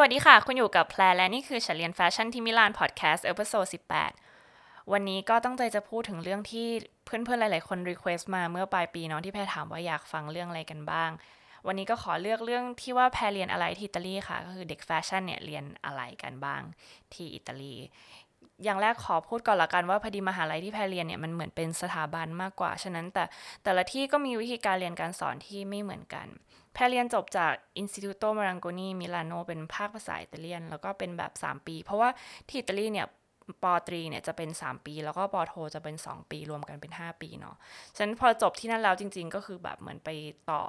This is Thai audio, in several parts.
สวัสดีค่ะ คุณอยู่กับแพรและนี่คือฉันเรียนแฟชั่นที่มิลานพอดแคสต์ episode 18 วันนี้ก็ตั้งใจจะพูดถึงเรื่องที่เพื่อนๆ หลายๆ คน request มาเมื่อปลายปีเนาะที่แพรถามว่าอยากฟังเรื่องอะไรกันบ้าง วันนี้ก็ขอเลือกเรื่องที่ว่าแพรเรียนอะไรที่อิตาลีค่ะ ก็คือเด็กแฟชั่นเนี่ยเรียนอะไรกันบ้างที่อิตาลี อย่างแรกขอพูดก่อนละกันว่าพอดีมหาลัยที่แพรเรียนเนี่ยมันเหมือนเป็นสถาบันมากกว่า ฉะนั้นแต่แต่ละที่ก็มีวิธีการเรียนการสอนที่ไม่เหมือนกัน แพรเรียนจบจาก Istituto Marangoni Milano เป็นภาคภาษาอิตาเลียน แล้วก็เป็นแบบ 3 ปี เพราะว่าที่อิตาลีเนี่ยปอตรีเนี่ยจะเป็น 3 ปี แล้วก็ปอโทจะเป็น 2 ปีรวมกันเป็น 5 ปีเนาะ ฉะนั้นพอจบที่นั่นแล้วจริง ๆ ก็คือแบบเหมือนไปต่อ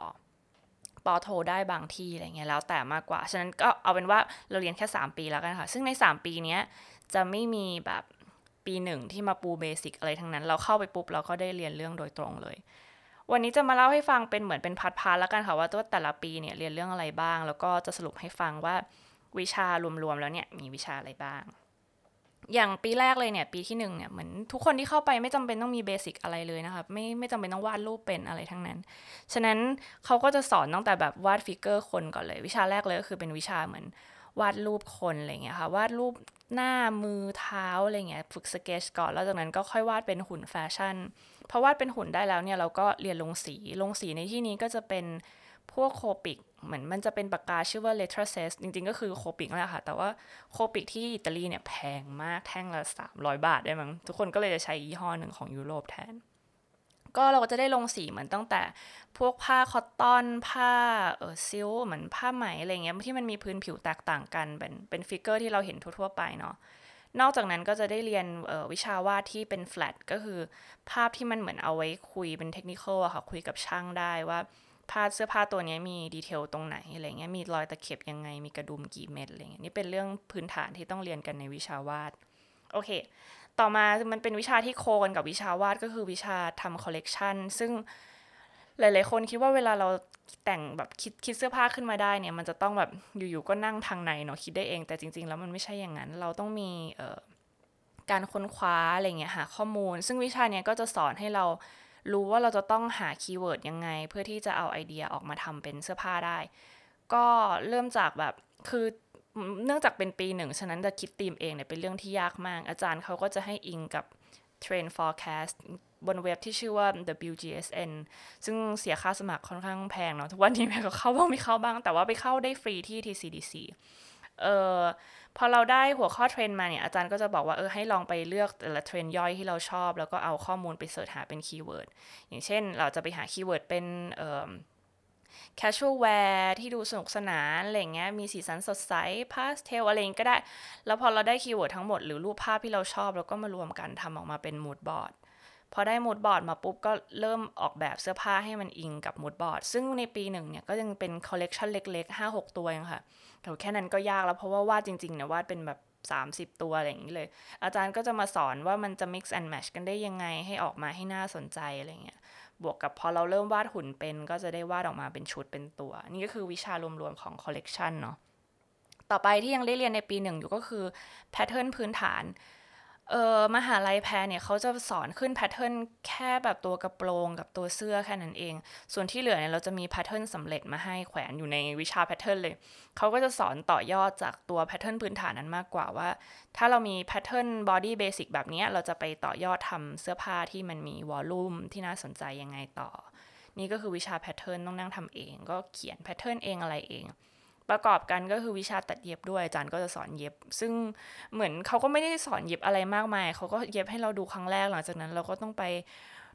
ปอโทได้บางที่อะไรเงี้ยแล้วแต่มากกว่า ฉะนั้นก็เอาเป็นว่าเราเรียนแค่ 3 ปีแล้วกันค่ะ ซึ่งใน 3 ปีเนี้ยจะไม่มีแบบปีหนึ่งที่มาปูเบสิกอะไรทั้งนั้น เราเข้าไปปุ๊บเราก็ได้เรียนเรื่องโดยตรงเลย วันนี้จะมาเล่าให้ฟังเป็นเหมือนเป็น part ๆแล้วกันค่ะว่าตัวแต่ละปีเนี่ยเรียนเรื่องอะไรบ้าง แล้วก็จะสรุปให้ฟังว่าวิชารวมๆแล้วเนี่ยมีวิชาอะไรบ้าง อย่างปีแรกเลยเนี่ย ปีที่หนึ่งเนี่ยเหมือนทุกคนที่เข้าไปไม่จำเป็นต้องมี basic อะไรเลยนะคะไม่ไม่จำเป็นต้องวาดรูปเป็นอะไรทั้งนั้น ฉะนั้นเขาก็จะสอนตั้งแต่แบบวาด figure คนก่อนเลย วิชาแรกเลยก็คือเป็นวิชาเหมือนวาดรูปคนอะไรเงี้ยค่ะวาดรูปหน้ามือเท้าอะไรเงี้ยฝึกสเกจก่อนแล้วจากนั้นก็ค่อยวาดเป็นหุ่นแฟชั่นพอวาดเป็นหุ่นได้แล้วเนี่ยเราก็เรียนลงสีลงสีในที่นี้ก็จะเป็นพวก Copic เหมือนมันจะเป็นปากกาชื่อว่า l e t t e r s e s จริงๆ ก็คือ Copic แหละค่ะ แต่ว่า Copic ที่อิตาลีเนี่ยแพงมากแท่งละ 300 บาทได้มั้งทุกคนก็เลยจะใช้ยี่ห้อหนึ่งของยุโรปแทน ก็เราก็จะได้ลงสีเหมือนตั้งแต่พวกผ้า cotton ผ้าเออ silk เหมือนผ้าไหมอะไรเงี้ยที่มันมีพื้นผิวแตกต่างกันเป็นเป็น figure ที่เราเห็นทั่วๆไปเนาะนอกจากนั้นก็จะได้เรียนวิชาวาดที่เป็นแฟลตก็คือภาพที่มันเหมือนเอาไว้คุยเป็นเทคนิคอะค่ะคุยกับช่างได้ว่า ผ้าเสื้อผ้าตัวนี้มี detail ตรงไหนอะไรเงี้ยมีรอยตะเข็บยังไงมีกระดุมกี่เม็ดอะไรเงี้ยนี่เป็นเรื่องพื้นฐานที่ต้องเรียนกันในวิชาวาดโอเค ต่อมามันเป็นวิชาที่ co กันกับวิชาวาดก็คือวิชาทำคอลเลกชันซึ่งหลาย ๆ คนคิดว่าเวลาเราแต่งแบบคิดคิดเสื้อผ้าขึ้นมาได้เนี่ย มันจะต้องแบบอยู่ๆก็นั่งทางในเนาะคิดได้เอง แต่จริง ๆ แล้วมันไม่ใช่อย่างนั้น เราต้องมีการค้นคว้าอะไรเงี้ยหาข้อมูล ซึ่งวิชาเนี้ยก็จะสอนให้เรา รู้ว่าเราจะต้องหา keyword ยังไง เพื่อที่จะเอาไอเดียออกมาทำเป็นเสื้อผ้าได้ ก็เริ่มจากแบบคือเนื่องจากเป็นปีหนึ่ง ฉะนั้นจะคิดธีมเองเนี่ยเป็นเรื่องที่ยากมาก อาจารย์เขาก็จะให้อิงกับ Trend Forecast บนเว็บที่ชื่อว่า WGSN ซึ่งเสียค่าสมัครค่อนข้างแพงเนาะทุกวันนี้แพรก็เข้าบ้างไม่เข้าบ้าง แต่ว่าไปเข้าได้ฟรีที่ TCDC เออพอเราได้หัวข้อเทรนมาเนี่ยอาจารย์ก็จะบอกว่าเออให้ลองไปเลือกแต่ละเทรนย่อยที่เราชอบ แล้วก็เอาข้อมูลไป search หาเป็น keyword อย่างเช่น เราจะไปหา keyword เป็นเอ่อ casual wear ที่ดูสนุกสนานอะไรเงี้ยมีสีสันสดใสพาสเทลอะไรก็ได้ แล้วพอเราได้ keyword ทั้งหมดหรือรูปภาพที่เราชอบ เราก็มารวมกันทำออกมาเป็น mood board พอได้ mood board มาปุ๊บก็เริ่มออกแบบเสื้อผ้าให้มันอิงกับ mood board ซึ่งในปีหนึ่งเนี่ยก็ยังเป็นคอลเลกชันเล็กๆ 5-6 ตัวเองค่ะแต่แค่นั้นก็ยากแล้วเพราะว่าวาดจริงๆเนี่ยวาดเป็นแบบ 30 ตัวอะไรอย่างนี้เลย อาจารย์ก็จะมาสอนว่ามันจะ mix and match กันได้ยังไงให้ออกมาให้น่าสนใจอะไรเงี้ยบวกกับพอเราเริ่มวาดหุ่นเป็นก็จะได้วาดออกมาเป็นชุดเป็นตัว นี่ก็คือวิชารวมๆของคอลเลกชันเนาะต่อไปที่ยังได้เรียนในปีหนึ่งอยู่ก็คือpattern พื้นฐาน เออมหาลัยแพรเนี่ยเขาจะสอนขึ้น pattern แค่แบบตัวกระโปรงกับตัวเสื้อแค่นั้นเอง ส่วนที่เหลือเนี่ยเราจะมี pattern สำเร็จมาให้แขวนอยู่ในวิชา pattern เลยเขาก็จะสอนต่อยอดจากตัว pattern พื้นฐานนั้นมากกว่าว่า ถ้าเรามี pattern body basic แบบนี้เราจะไปต่อยอดทำเสื้อผ้าที่มันมี volume ที่น่าสนใจยังไงต่อ นี่ก็คือวิชา pattern ต้องนั่งทำเอง ก็เขียน pattern เองอะไรเอง ประกอบกันก็คือวิชาตัดเย็บด้วยอาจารย์ก็จะสอนเย็บ ซึ่งเหมือนเขาก็ไม่ได้สอนเย็บอะไรมากมายเขาก็เย็บให้เราดูครั้งแรกหลังจากนั้น เราก็ต้องไป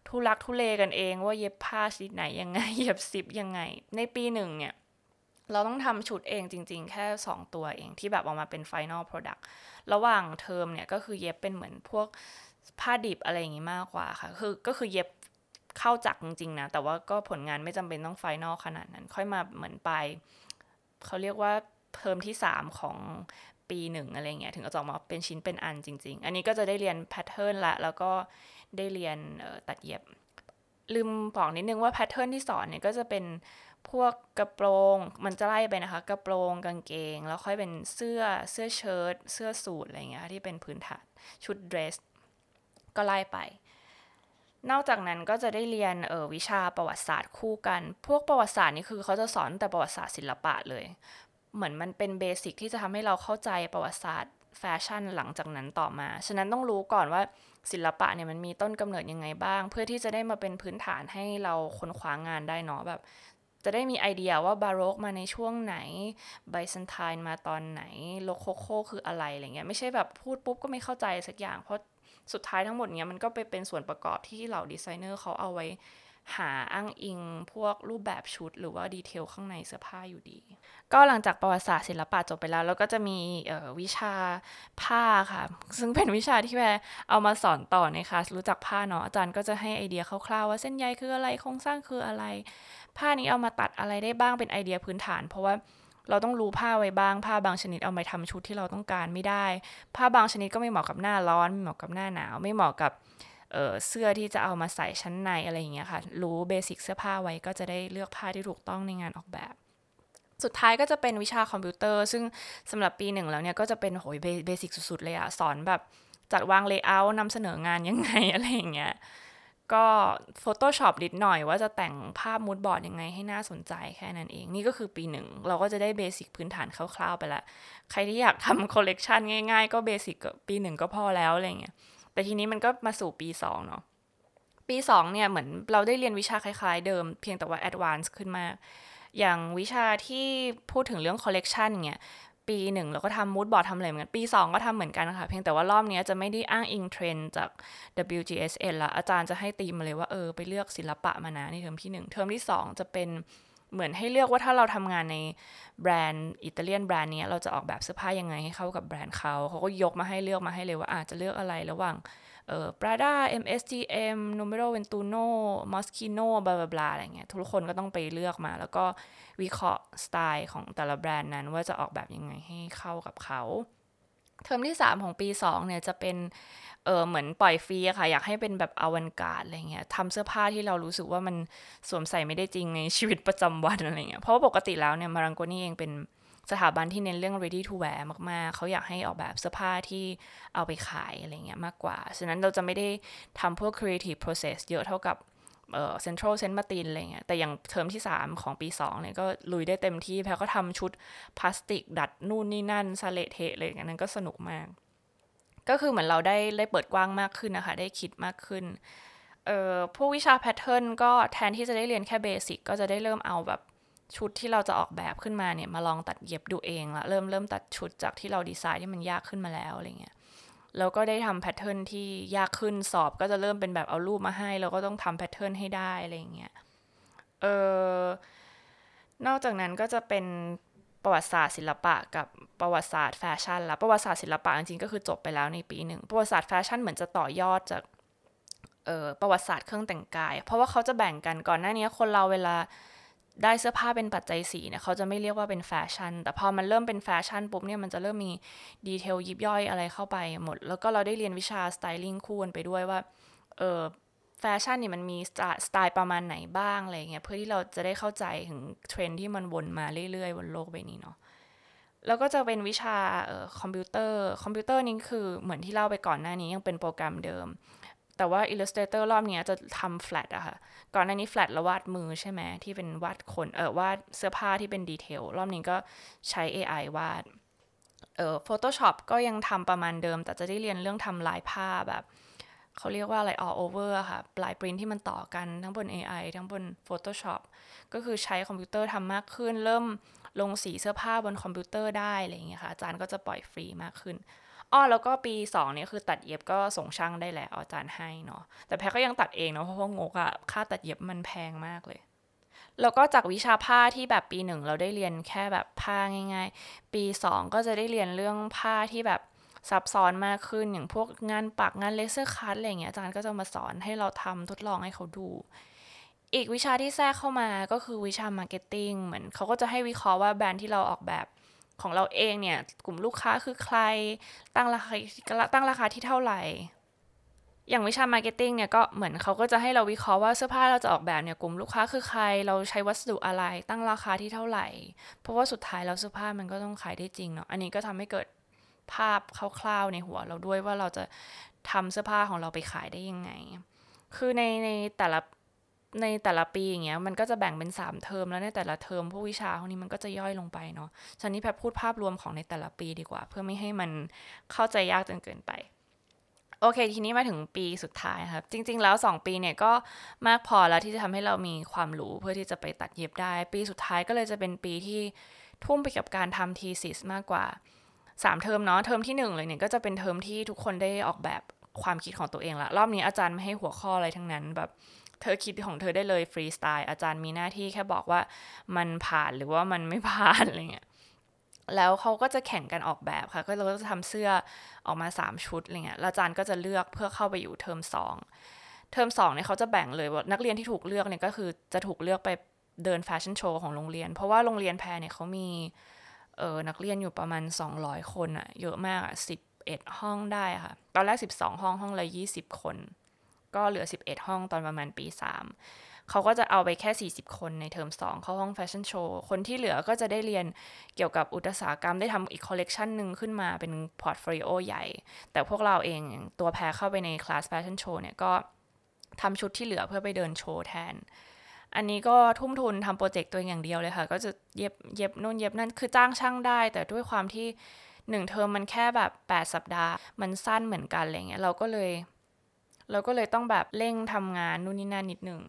ทุลักทุเลกันเอง ว่าเย็บผ้าชนิดไหนยังไงเย็บซิปยังไง ในปีหนึ่งเนี่ยเราต้องทำชุดเองจริง ๆ แค่ 2 ตัวเองที่แบบออกมาเป็น Final Product ระหว่างเทอมเนี่ยก็คือเย็บเป็นเหมือนพวกผ้าดิบอะไรอย่างงี้มากกว่าค่ะ คือก็คือเย็บเข้าจักจริงๆนะ แต่ว่าก็ผลงานไม่จำเป็นต้อง final ขนาดนั้น ค่อยมาเหมือนไป เขาเรียกว่าเทอมที่ 3 ของปีหนึ่งอะไรเงี้ยถึงจะออกมาเป็นชิ้นเป็นอันจริง ๆ อันนี้ก็จะได้เรียน pattern ละ แล้วก็ได้เรียนตัดเย็บ ลืมบอกนิดนึงว่า pattern ที่สอนเนี่ยก็จะเป็นพวกกระโปรงมันจะไล่ไปนะคะ กระโปรงกางเกง แล้วค่อยเป็นเสื้อเสื้อเชิ้ตเสื้อสูทอะไรเงี้ยที่เป็นพื้นฐานชุดเดรส ก็ไล่ไป นอกจากนั้นก็จะได้เรียนเออวิชาประวัติศาสตร์คู่กัน พวกประวัติศาสตร์นี่คือเขาจะสอนแต่ประวัติศาสตร์ศิลปะเลย เหมือนมันเป็น basic ที่จะทำให้เราเข้าใจประวัติศาสตร์แฟชั่นหลังจากนั้นต่อมา ฉะนั้นต้องรู้ก่อนว่าศิลปะเนี่ยมันมีต้นกำเนิดยังไงบ้าง เพื่อที่จะได้มาเป็นพื้นฐานให้เราค้นคว้างานได้เนาะแบบ จะได้มีไอเดียว่าบาโรกมาในช่วงไหนไบเซนไทน์มาตอนไหนโรโกโกคืออะไรอะไรเงี้ยไม่ใช่แบบพูดปุ๊บก็ไม่เข้าใจสักอย่างเพราะ สุดท้ายทั้งหมดเนี้ยมันก็ไปเป็นส่วนประกอบที่เหล่าดีไซเนอร์เขาเอาไว้หาอ้างอิงพวกรูปแบบชุดหรือว่าดีเทลข้างในเสื้อผ้าอยู่ดี ก็หลังจากประวัติศาสตร์ศิลปะจบไปแล้วเราก็จะมีวิชาผ้าค่ะ ซึ่งเป็นวิชาที่แพรเอามาสอนต่อในคลาสรู้จักผ้าเนาะอาจารย์ก็จะให้ไอเดียคร่าวๆว่าเส้นใยคืออะไรโครงสร้างคืออะไร ผ้านี้เอามาตัดอะไรได้บ้างเป็นไอเดียพื้นฐาน เพราะว่า เราต้องรู้ผ้าไว้บ้าง ผ้าบางชนิดเอามาทำชุดที่เราต้องการไม่ได้ ผ้าบางชนิดก็ไม่เหมาะกับหน้าร้อนไม่เหมาะกับหน้าหนาว ไม่เหมาะกับเสื้อที่จะเอามาใส่ชั้นในอะไรอย่างเงี้ยค่ะ รู้ basic เสื้อผ้าไว้ก็จะได้เลือกผ้าที่ถูกต้องในงานออกแบบ สุดท้ายก็จะเป็นวิชาคอมพิวเตอร์ ซึ่งสำหรับปีหนึ่งแล้วเนี่ยก็จะเป็นโหย basic สุดๆเลยอะสอนแบบจัดวาง layer นำเสนองานยังไงอะไรอย่างเงี้ย ก็ Photoshop นิดหน่อยว่าจะแต่งภาพ moodboard ยังไงให้น่าสนใจแค่นั้นเอง นี่ก็คือปีหนึ่ง เราก็จะได้ basic พื้นฐานคร่าวๆไปละ ใครที่อยากทำคอลเลกชันง่ายๆ ก็ basic ปีหนึ่งก็พอแล้วอะไรเงี้ยแต่ทีนี้มันก็มาสู่ปีสองเนาะปีสองเนี่ยเหมือนเราได้เรียนวิชาคล้ายๆเดิม เพียงแต่ว่า advance ขึ้นมากอย่างวิชาที่พูดถึงเรื่องคอลเลกชันเนี่ย ปีหนึ่งเราก็ทำ moodboard ทำอะไรเหมือนกัน ปีสองก็ทำเหมือนกันค่ะเพียงแต่ว่ารอบนี้จะไม่ได้อ้างอิงเทรนจาก WGSN ละอาจารย์จะให้ตีมาเลยว่าเออไปเลือกศิลปะมานะในเทอมที่หนึ่งเทอมที่สองจะเป็น เหมือนให้เลือกว่าถ้าเราทำงานในแบรนด์อิตาเลียนแบรนด์นี้เราจะออกแบบเสื้อผ้ายังไงให้เข้ากับแบรนด์เขาเขาก็ยกมาให้เลือกมาให้เลยว่าอาจจะเลือกอะไรระหว่างเอ่อ Prada MSGM Numero Ventuno Moschino blah blah อะไรเงี้ยทุกคนก็ต้องไปเลือกมา แล้วก็วิเคราะห์สไตล์ของแต่ละแบรนด์นั้นว่าจะออกแบบยังไงให้เข้ากับเขา เทอมที่ 3 ของปี 2 เนี่ยจะเป็นเออเหมือนปล่อยฟรีอะค่ะ อยากให้เป็นแบบ avant-garde อะไรเงี้ยทำเสื้อผ้าที่เรารู้สึกว่ามันสวมใส่ไม่ได้จริงในชีวิตประจำวันอะไรเงี้ยเพราะว่าปกติแล้วเนี่ยมารังโกนี่เองเป็นสถาบันที่เน้นเรื่อง ready to wear มาก ๆ เขาอยากให้ออกแบบเสื้อผ้าที่เอาไปขายอะไรเงี้ยมากกว่า ฉะนั้นเราจะไม่ได้ทำพวก creative process เยอะเท่ากับ เอ่อ central เซนต์มาตินอะไรเงี้ยแต่อย่างเทอมที่ 3 ของปี 2 เนี่ย ก็ลุยได้เต็มที่แพรก็ทำชุดพลาสติก ดัดนู่นนี่นั่นซาเลเทะเลยนั้นก็สนุกมาก ก็คือเหมือนเราได้ได้เปิดกว้างมากขึ้นนะคะ ได้คิดมากขึ้นเอ่อพวกวิชา pattern ก็แทนที่จะได้เรียนแค่ basic ก็จะได้เริ่มเอาแบบชุดที่เราจะออกแบบขึ้นมาเนี่ยมาลองตัดเย็บดูเองละเริ่มเริ่มตัดชุดจากที่เราดีไซน์ที่มันยากขึ้นมาแล้วอะไรเงี้ย แล้วก็ได้ทำ pattern ที่ยากขึ้นสอบก็จะเริ่มเป็นแบบเอารูปมาให้เราก็ต้องทำ pattern ให้ได้อะไรเงี้ยเออนอกจากนั้นก็จะเป็นประวัติศาสตร์ศิลปะกับประวัติศาสตร์แฟชั่นละประวัติศาสตร์ศิลปะจริงๆก็คือจบไปแล้วในปีหนึ่งประวัติศาสตร์แฟชั่นเหมือนจะต่อยอดจากเออประวัติศาสตร์เครื่องแต่งกาย เพราะว่าเขาจะแบ่งกันก่อนหน้านี้คนเราเวลา ได้เสื้อผ้าเป็นปัจจัยสี่เนี่ยเขาจะไม่เรียกว่าเป็นแฟชั่น แต่พอมันเริ่มเป็นแฟชั่นปุ๊บเนี่ยมันจะเริ่มมี detail ยิบย่อยอะไรเข้าไปหมด แล้วก็เราได้เรียนวิชา styling คู่กันไปด้วยว่าเออแฟชั่นเนี่ยมันมีสไตล์ประมาณไหนบ้างอะไรเงี้ยเพื่อที่เราจะได้เข้าใจถึงเทรนที่มันวนมาเรื่อยๆบนโลกใบนี้เนาะแล้วก็จะเป็นวิชาคอมพิวเตอร์คอมพิวเตอร์นี้คือเหมือนที่เล่าไปก่อนหน้านี้ยังเป็นโปรแกรมเดิม แต่ว่า Illustrator รอบนี้จะทำ flat อะค่ะ ก่อนหน้านี้ flat แล้ววาดมือใช่ไหมที่เป็นวาดคนเออวาดเสื้อผ้าที่เป็น detail รอบนี้ก็ใช้ AI วาดเออ Photoshop ก็ยังทำประมาณเดิม แต่จะได้เรียนเรื่องทำลายผ้าแบบ เขาเรียกว่าอะไร all over ค่ะ ลายปริ้นที่มันต่อกันทั้งบน AI ทั้งบน Photoshop ก็คือใช้คอมพิวเตอร์ทำมากขึ้น เริ่มลงสีเสื้อผ้าบนคอมพิวเตอร์ได้อะไรอย่างเงี้ยค่ะอาจารย์ก็จะปล่อยฟรีมากขึ้น อ้อแล้วก็ปี2เนี่ยคือตัดเย็บก็ส่งช่างได้แล้วอาจารย์ให้เนาะแต่แพรก็ยังตัดเองเนาะเพราะว่างกอะค่าตัดเย็บมันแพงมากเลย แล้วก็จากวิชาผ้าที่แบบปีหนึ่งเราได้เรียนแค่แบบผ้าง่ายๆ ปี 2 ก็จะได้เรียนเรื่องผ้าที่แบบซับซ้อนมากขึ้นอย่างพวกงานปักงาน laser cut อะไรเงี้ยอาจารย์ก็จะมาสอนให้เราทำทดลองให้เขาดู อีกวิชาที่แทรกเข้ามาก็คือวิชา marketing เหมือนเขาก็จะให้วิเคราะห์ว่าแบรนด์ที่เราออกแบบ ของเราเองเนี่ยกลุ่มลูกค้าคือใครตั้งราคาตั้งราคาที่เท่าไหร่ อย่างวิชา marketing เนี่ยก็เหมือนเขาก็จะให้เราวิเคราะห์ว่าเสื้อผ้าเราจะออกแบบเนี่ยกลุ่มลูกค้าคือใครเราใช้วัสดุอะไร ตั้งราคาที่เท่าไหร่ เพราะว่าสุดท้ายแล้วเสื้อผ้ามันก็ต้องขายได้จริงเนาะอันนี้ก็ทำให้เกิดภาพคร่าวๆในหัวเราด้วยว่าเราจะทำเสื้อผ้าของเราไปขายได้ยังไง คือในในแต่ละ ในแต่ละปีอย่างเงี้ยมันก็จะแบ่งเป็น 3 เทอมแล้วในแต่ละเทอมพวกวิชาพวกนี้มันก็จะย่อยลงไปเนาะฉะนั้นแพรพูดภาพรวมของในแต่ละปีดีกว่า เพื่อไม่ให้มันเข้าใจยากจนเกินไปโอเค ทีนี้มาถึงปีสุดท้ายครับ จริง ๆ แล้ว 2 ปีเนี่ยก็มากพอแล้วที่จะทำให้เรามีความรู้เพื่อที่จะไปตัดเย็บได้ ปีสุดท้ายก็เลยจะเป็นปีที่ทุ่มไปกับการทำ thesis มากกว่า 3 เทอมเนาะเทอมที่ 1 เลยเนี่ยก็จะเป็นเทอมที่ทุกคนได้ออกแบบความคิดของตัวเองละรอบนี้อาจารย์ไม่ให้หัวข้ออะไรทั้งนั้นแบบ เธอคิดของเธอได้เลยฟรีสไตล์อาจารย์มีหน้าที่แค่บอกว่ามันผ่านหรือว่ามันไม่ผ่านอะไรเงี้ยแล้วเขาก็จะแข่งกันออกแบบค่ะ ก็เราก็จะทำเสื้อออกมา 3 ชุดอะไรเงี้ยอาจารย์ก็จะเลือกเพื่อเข้าไปอยู่เทอม2 เทอม2เนี่ยเขาจะแบ่งเลยว่านักเรียนที่ถูกเลือกเนี่ยก็คือจะถูกเลือกไปเดินแฟชั่นโชว์ของโรงเรียน เพราะว่าโรงเรียนแพรเนี่ยเขามีเออนักเรียนอยู่ประมาณ 200 คนอะเยอะมากอะ11 ห้องได้ค่ะ ตอนแรก 12 ห้องห้องละ 20 คน ก็เหลือ 11 ห้องตอนประมาณปี 3 เขาก็จะเอาไปแค่ 40 คนในเทอม 2 เข้าห้องแฟชั่นโชว์ คนที่เหลือก็จะได้เรียนเกี่ยวกับอุตสาหกรรมได้ทำอีกคอลเลกชันหนึ่งขึ้นมาเป็น portfolio ใหญ่ แต่พวกเราเองตัวแพรเข้าไปในคลาสแฟชั่นโชว์เนี่ยก็ทำชุดที่เหลือเพื่อไปเดินโชว์แทนอันนี้ก็ทุ่มทุนทำ project ตัวอย่างเดียวเลยค่ะ ก็จะเย็บเย็บนู่นเย็บนั่นคือจ้างช่างได้ แต่ด้วยความที่หนึ่งเทอมมันแค่แบบ 8 สัปดาห์ มันสั้นเหมือนกันอะไรเงี้ยเราก็เลย เราก็เลยต้องแบบเร่งทำงานนู่นนี่นั่นนิดหนึ่ง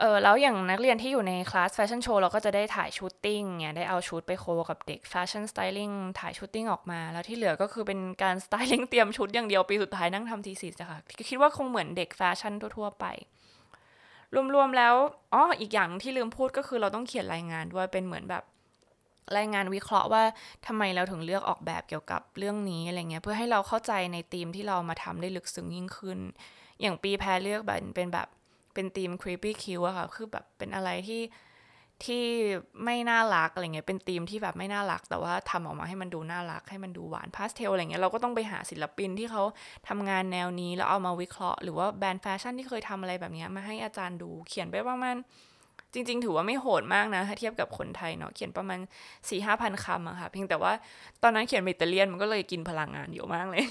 เออแล้วอย่างนักเรียนที่อยู่ในคลาสแฟชั่นโชว์เราก็จะได้ถ่าย shooting เนี่ยได้เอาชุดไป co กับเด็ก fashion styling ถ่าย shooting ออกมา แล้วที่เหลือก็คือเป็นการ styling เตรียมชุดอย่างเดียวปีสุดท้ายนั่งทำ thesis อะค่ะคิดว่าคงเหมือนเด็กแฟชั่นทั่วๆไป รวมๆแล้วอ๋ออีกอย่างที่ลืมพูดก็คือเราต้องเขียนรายงานด้วยเป็นเหมือนแบบรายงานวิเคราะห์ว่าทำไมเราถึงเลือกออกแบบเกี่ยวกับเรื่องนี้อะไรเงี้ยเพื่อให้เราเข้าใจในธีมที่เรามาทำได้ลึกซึ้งยิ่งขึ้น อย่างปีแพรเลือกแบบเป็นแบบเป็นธีม creepy cute อะค่ะ คือแบบเป็นอะไรที่ที่ไม่น่ารักอะไรเงี้ย เป็นธีมที่แบบไม่น่ารัก แต่ว่าทำออกมาให้มันดูน่ารัก ให้มันดูหวานพาสเทลอะไรเงี้ย เราก็ต้องไปหาศิลปินที่เขาทำงานแนวนี้แล้วเอามาวิเคราะห์หรือว่าแบรนด์แฟชั่นที่เคยทำอะไรแบบนี้มาให้อาจารย์ดู เขียนไปประมาณจริง ๆ ถือว่าไม่โหดมากนะถ้าเทียบกับคนไทยเนาะ เขียนประมาณสี่ห้าพันคำอะค่ะ เพียงแต่ว่าตอนนั้นเขียนอิตาเลียนมันก็เลยกินพลังงานเยอะมากเลย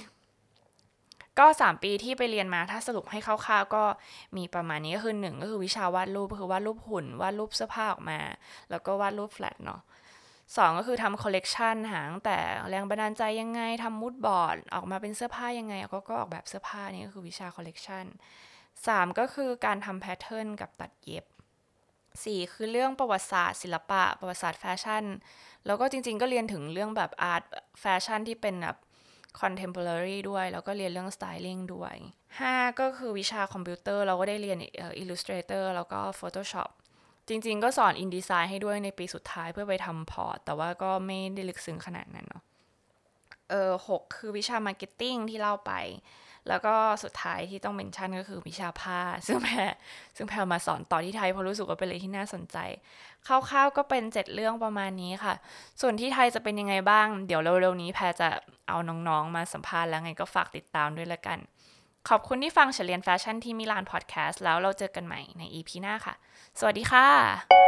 ก็สามปีที่ไปเรียนมาถ้าสรุปให้คร่าวๆก็มีประมาณนี้ก็คือหนึ่งก็คือวิชาวาดรูปคือวาดรูปหุ่นวาดรูปเสื้อผ้าออกมา แล้วก็วาดรูปแฟลตเนาะสองก็คือทำคอลเลกชันตั้งแต่แรงบันดาลใจยังไงทำ moodboard ออกมาเป็นเสื้อผ้ายังไงก็ก็ออกแบบเสื้อผ้านี่ก็คือวิชาคอลเลกชันสามก็คือการทำ pattern กับตัดเย็บสี่คือเรื่องประวัติศาสตร์ศิลปะ ประวัติศาสตร์แฟชั่น แล้วก็จริงๆ ก็เรียนถึงเรื่องแบบ artแฟชั่นที่เป็นแบบ contemporary ด้วย แล้วก็เรียนเรื่อง styling ด้วย 5 ก็คือวิชาคอมพิวเตอร์ เราก็ได้เรียน Illustrator แล้วก็ Photoshop จริง ๆ ก็สอน InDesign ให้ด้วยในปีสุดท้ายเพื่อไปทำ port แต่ว่าก็ไม่ได้ลึกซึ้งขนาดนั้นเนาะเออหกคือวิชา Marketing ที่เล่าไป แล้วก็สุดท้ายที่ต้อง mention ก็คือวิชาผ้า ซึ่งแพรซึ่งแพรมาสอนต่อที่ไทยเพราะรู้สึกว่าเป็นอะไรที่น่าสนใจคร่าวๆก็เป็นเจ็ดเรื่องประมาณนี้ค่ะ ส่วนที่ไทยจะเป็นยังไงบ้าง เดี๋ยวเร็วๆนี้แพรจะเอาน้องๆมาสัมภาษณ์แล้วไงก็ฝากติดตามด้วยละกัน ขอบคุณที่ฟังเฉลียนแฟชั่นที่มิลานพอดแคสต์แล้วเราเจอกันใหม่ใน EP หน้าค่ะ สวัสดีค่ะ